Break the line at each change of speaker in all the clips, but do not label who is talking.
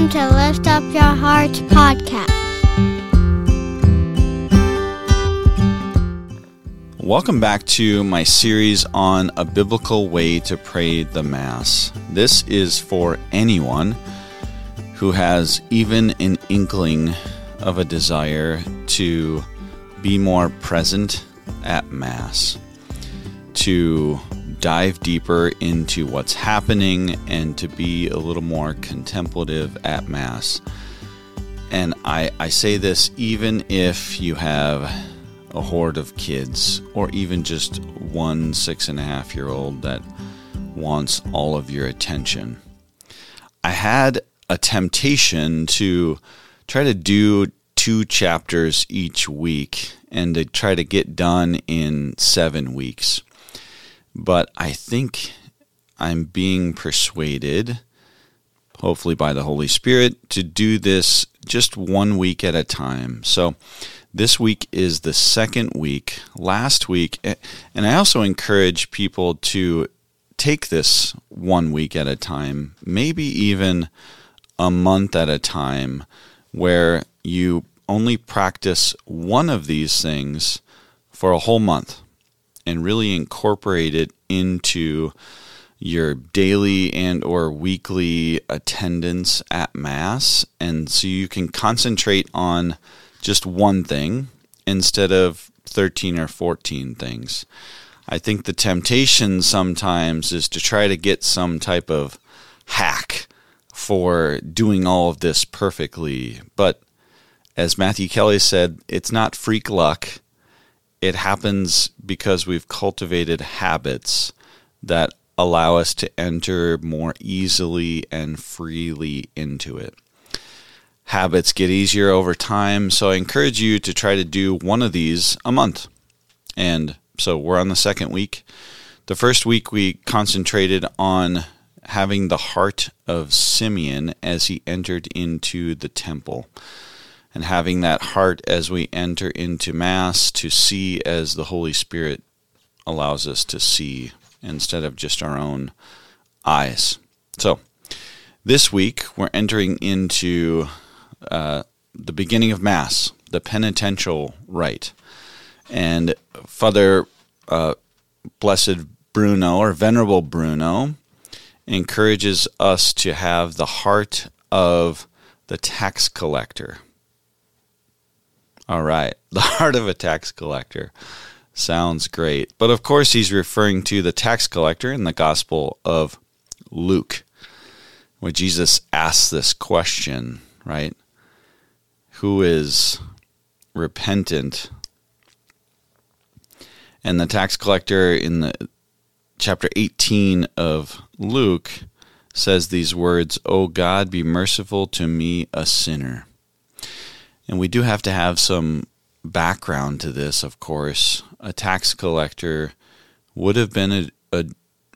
Welcome to Lift Up Your Heart podcast.
Welcome back to my series on a biblical way to pray the Mass. This is for anyone who has even an inkling of a desire to be more present at Mass, to dive deeper into what's happening, and to be a little more contemplative at Mass. And I, I say this even if you have a horde of kids, or even just one six and a half year old that wants all of your attention. I had a temptation to try to do two chapters each week and to try to get done in seven weeks. But I think I'm being persuaded, hopefully by the Holy Spirit, to do this just one week at a time. So this week is the second week. Last week, eh, and I also encourage people to take this one week at a time, maybe even a month at a time, where you only practice one of these things for a whole month and really incorporate it into your daily and or weekly attendance at mass and so you can concentrate on just one thing instead of 13 or 14 things. I think the temptation sometimes is to try to get some type of hack for doing all of this perfectly. But as Matthew Kelly said, it's not freak luck. It happens because we've cultivated habits that allow us to enter more easily and freely into it habits get easier over time. So I encourage you to try to do one of these a month. And so we're on the second week. The first week we concentrated on having the heart of Simeon as he entered into the temple and having that heart as we enter into Mass to see as the Holy Spirit allows us to see instead of just our own eyes. So this week we're entering into uh, the beginning of Mass, the penitential rite. And Father uh, Blessed Bruno, or Venerable Bruno, encourages us to have the heart of the tax collector. All right, the heart of a tax collector. Sounds great. But of course, he's referring to the tax collector in the Gospel of Luke, where Jesus asks this question, right? who is repentant. And the tax collector in the chapter 18 of Luke says these words, "O God, be merciful to me, a sinner." And we do have to have some background to this, of course. A tax collector would have been a, a,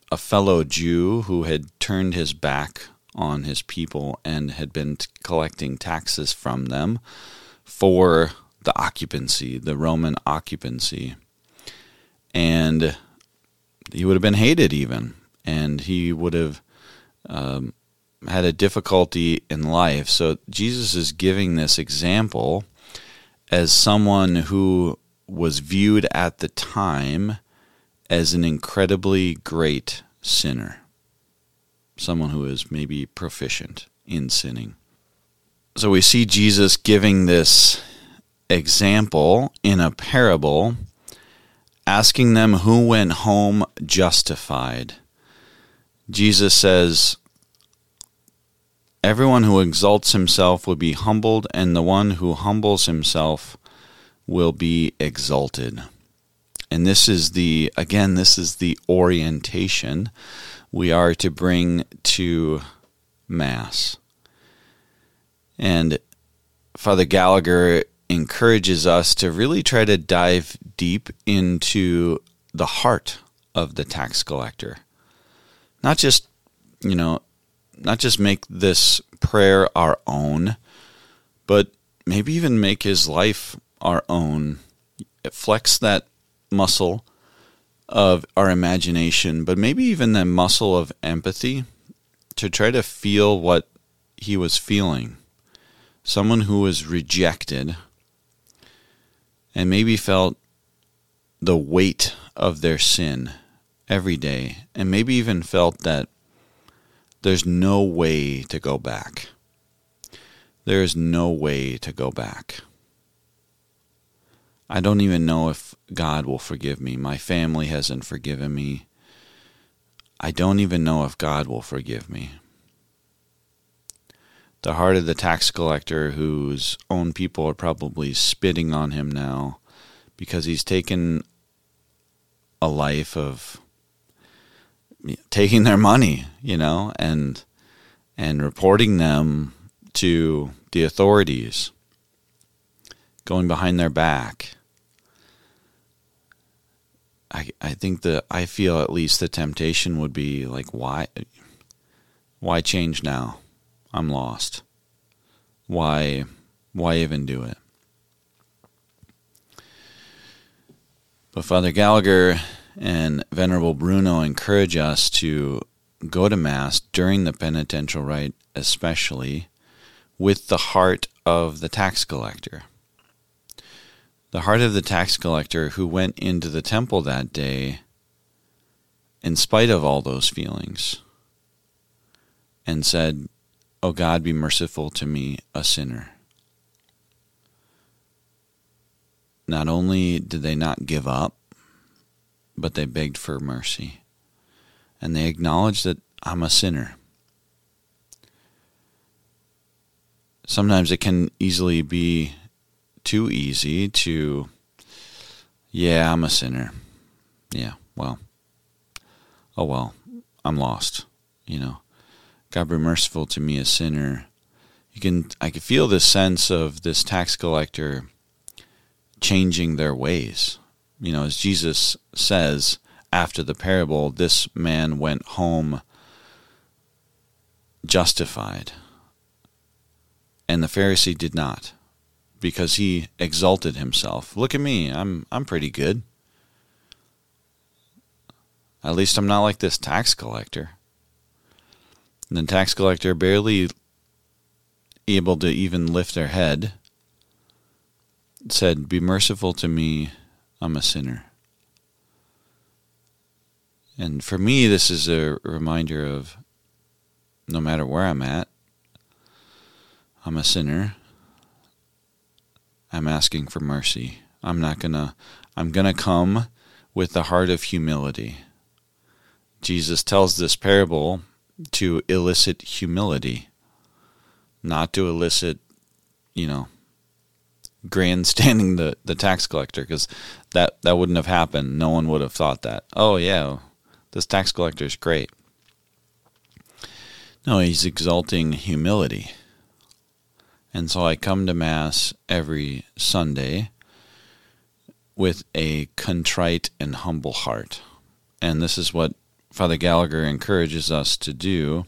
a fellow Jew who had turned his back on his people and had been collecting taxes from them for the occupancy, the Roman occupancy. And he would have been hated even, and he would have um, had a difficulty in life. So Jesus is giving this example as someone who was viewed at the time as an incredibly great sinner someone who is maybe proficient in sinning. So we see Jesus giving this example in a parable, asking them who went home justified. Jesus says, Everyone who exalts himself will be humbled, and the one who humbles himself will be exalted. And this is the, again, this is the orientation we are to bring to Mass. And Father Gallagher encourages us to really try to dive deep into the heart of the tax collector. Not just, you know, not just make this prayer our own, but maybe even make his life our own. Flex that muscle of our imagination, but maybe even the muscle of empathy to try to feel what he was feeling. Someone who was rejected and maybe felt the weight of their sin every day, and maybe even felt that there's no way to go back. There is no way to go back. I don't even know if God will forgive me. My family hasn't forgiven me. I don't even know if God will forgive me. The heart of the tax collector, whose own people are probably spitting on him now because he's taken a life of taking their money, you know, and and reporting them to the authorities, going behind their back. I I think that I feel at least the temptation would be like why why change now? I'm lost. Why why even do it? But Father Gallagher and Venerable Bruno encourage us to go to Mass during the penitential rite, especially with the heart of the tax collector. The heart of the tax collector who went into the temple that day in spite of all those feelings and said, O God, be merciful to me, a sinner. Not only did they not give up, but they begged for mercy. And they acknowledged that I'm a sinner. Sometimes it can easily be too easy to, yeah, I'm a sinner. Yeah, well, oh well, I'm lost. You know, God be merciful to me, a sinner. You can, I can feel this sense of this tax collector changing their ways. You know, as Jesus says after the parable, this man went home justified. And the Pharisee did not, because he exalted himself. Look at me, I'm I'm pretty good. At least I'm not like this tax collector. And the tax collector barely able to even lift their head said, Be merciful to me, I'm a sinner. And for me, this is a reminder of no matter where I'm at, I'm a sinner. I'm asking for mercy. I'm not going to, I'm going to come with the heart of humility. Jesus tells this parable to elicit humility, not to elicit, you know, grandstanding the, the tax collector because that, that wouldn't have happened. No one would have thought that. Oh, yeah, this tax collector is great. No, he's exalting humility. And so I come to Mass every Sunday with a contrite and humble heart. And this is what Father Gallagher encourages us to do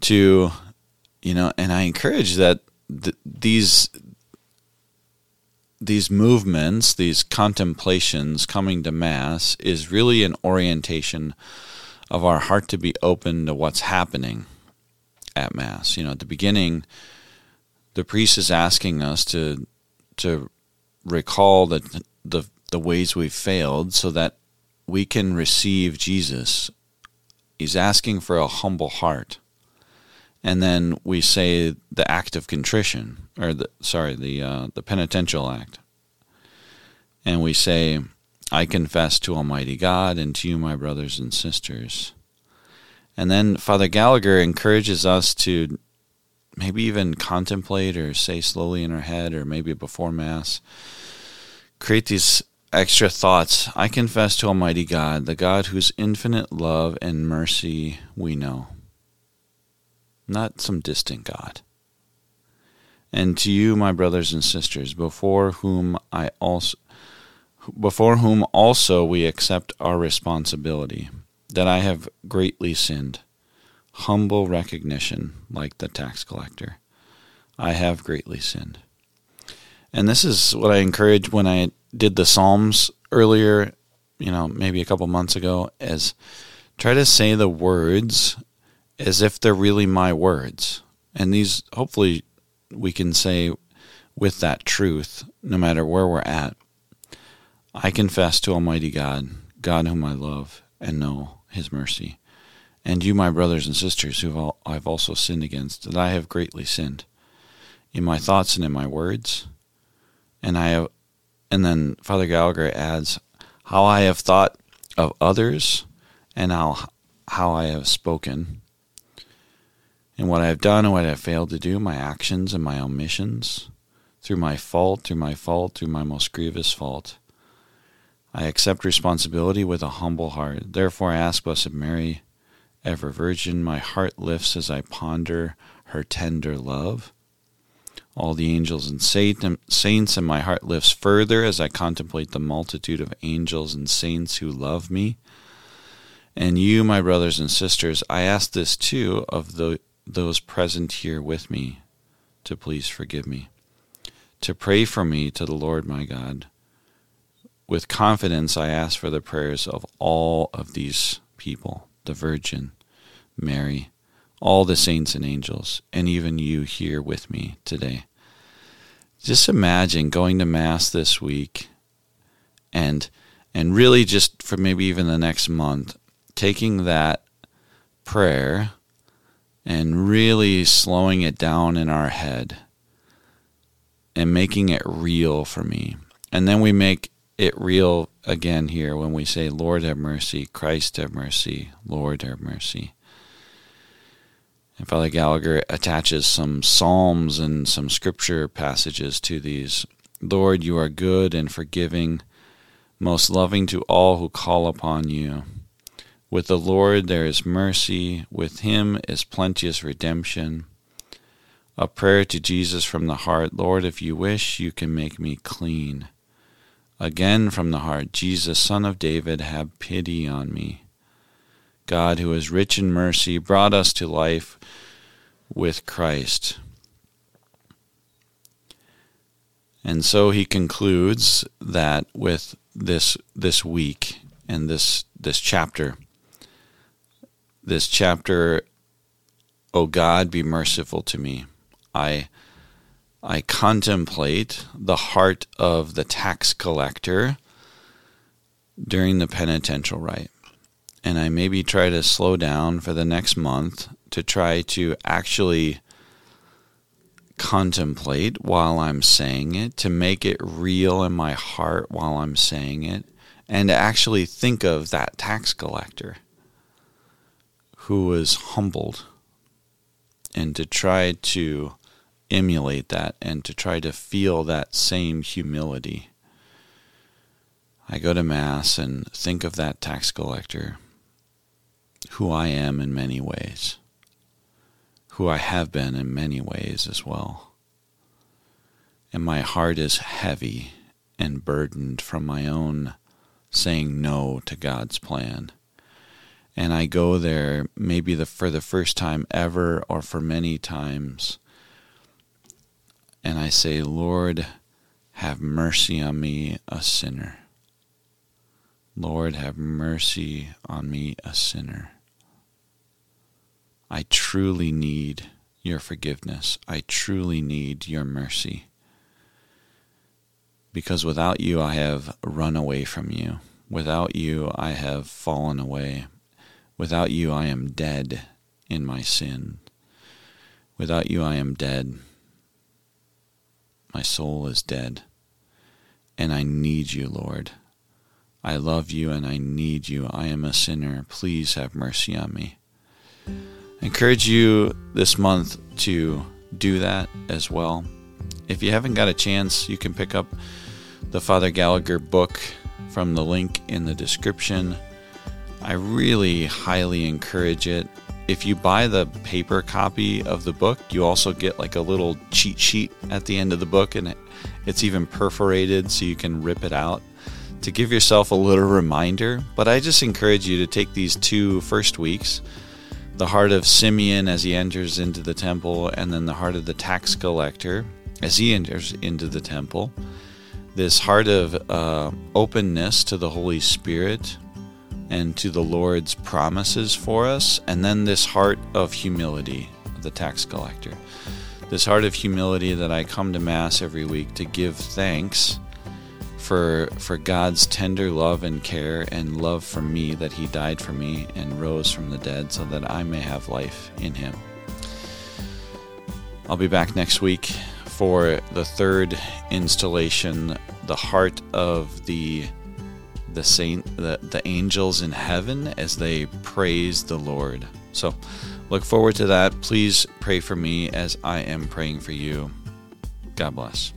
to you know and I encourage that th- these these movements, these contemplations coming to Mass is really an orientation of our heart to be open to what's happening at Mass. You know, at the beginning, the priest is asking us to to recall the the, the ways we've failed so that we can receive Jesus. He's asking for a humble heart. And then we say the act of contrition or the sorry the uh, the penitential act, and we say, "I confess to Almighty God and to you, my brothers and sisters." And then Father Gallagher encourages us to maybe even contemplate or say slowly in our head, or maybe before Mass, create these extra thoughts. I confess to Almighty God, the God whose infinite love and mercy we know, not some distant God and to you, my brothers and sisters, before whom I also before whom also we accept our responsibility, that I have greatly sinned. Humble recognition, like the tax collector. I have greatly sinned. And this is what I encouraged when I did the Psalms earlier, you know, maybe a couple months ago, as try to say the words as if they're really my words And these, hopefully, we can say with that truth, no matter where we're at, I confess to Almighty God, God whom I love and know His mercy, and you, my brothers and sisters, who I've also sinned against, that I have greatly sinned in my thoughts and in my words. And I have, and then Father Gallagher adds, how I have thought of others and how, how I have spoken, and what I have done and what I have failed to do, my actions and my omissions, through my fault, through my fault, through my most grievous fault. I accept responsibility with a humble heart. Therefore, I ask Blessed Mary, ever Virgin, my heart lifts as I ponder her tender love. All the angels and saints, and my heart lifts further as I contemplate the multitude of angels and saints who love me. And you, my brothers and sisters, I ask this too of the, those present here with me, to please forgive me, to pray for me to the Lord my God with confidence, I ask for the prayers of all of these people the Virgin, Mary, all the saints and angels, and even you here with me today. Just imagine going to Mass this week and and really just for maybe even the next month, taking that prayer and really slowing it down in our head and making it real for me. And then we make it real again here when we say, Lord have mercy, Christ have mercy, Lord have mercy. And Father Gallagher attaches some psalms and some scripture passages to these. Lord, you are good and forgiving, most loving to all who call upon you. With the Lord there is mercy, with him is plenteous redemption. A prayer to Jesus from the heart Lord, if you wish, you can make me clean. Again from the heart, Jesus, Son of David, have pity on me. God, who is rich in mercy, brought us to life with Christ. And so he concludes that with this this week and this this chapter. This chapter, O God, be merciful to me. I I contemplate the heart of the tax collector during the penitential rite. And I maybe try to slow down for the next month to try to actually contemplate while I'm saying it, to make it real in my heart while I'm saying it, and to actually think of that tax collector who was humbled and to try to emulate that and to try to feel that same humility. I go to Mass and think of that tax collector, who I am in many ways, who I have been in many ways as well. And my heart is heavy and burdened from my own saying no to God's plan. And I go there maybe the, for the first time ever or for many times and I say, Lord, have mercy on me, a sinner. Lord, have mercy on me, a sinner. I truly need your forgiveness. I truly need your mercy. Because without you, I have run away from you. Without you, I have fallen away. Without you, I am dead in my sin. Without you, I am dead. My soul is dead. And I need you, Lord. I love you and I need you. I am a sinner. Please have mercy on me. I encourage you this month to do that as well. If you haven't got a chance, you can pick up the Father Gallagher book from the link in the description. I really highly encourage it if you buy the paper copy of the book, you also get like a little cheat sheet at the end of the book, and it, it's even perforated so you can rip it out to give yourself a little reminder. But I just encourage you to take these two first weeks the heart of Simeon as he enters into the temple, and then the heart of the tax collector as he enters into the temple. This heart of uh, openness to the Holy Spirit, and to the Lord's promises for us, and then this heart of humility the tax collector. This heart of humility that I come to Mass every week to give thanks for for God's tender love and care and love for me that he died for me and rose from the dead so that I may have life in him. I'll be back next week for the third installation, the heart of the the saint the, the angels in heaven as they praise the Lord. So look forward to that. Please pray for me as I am praying for you. God bless.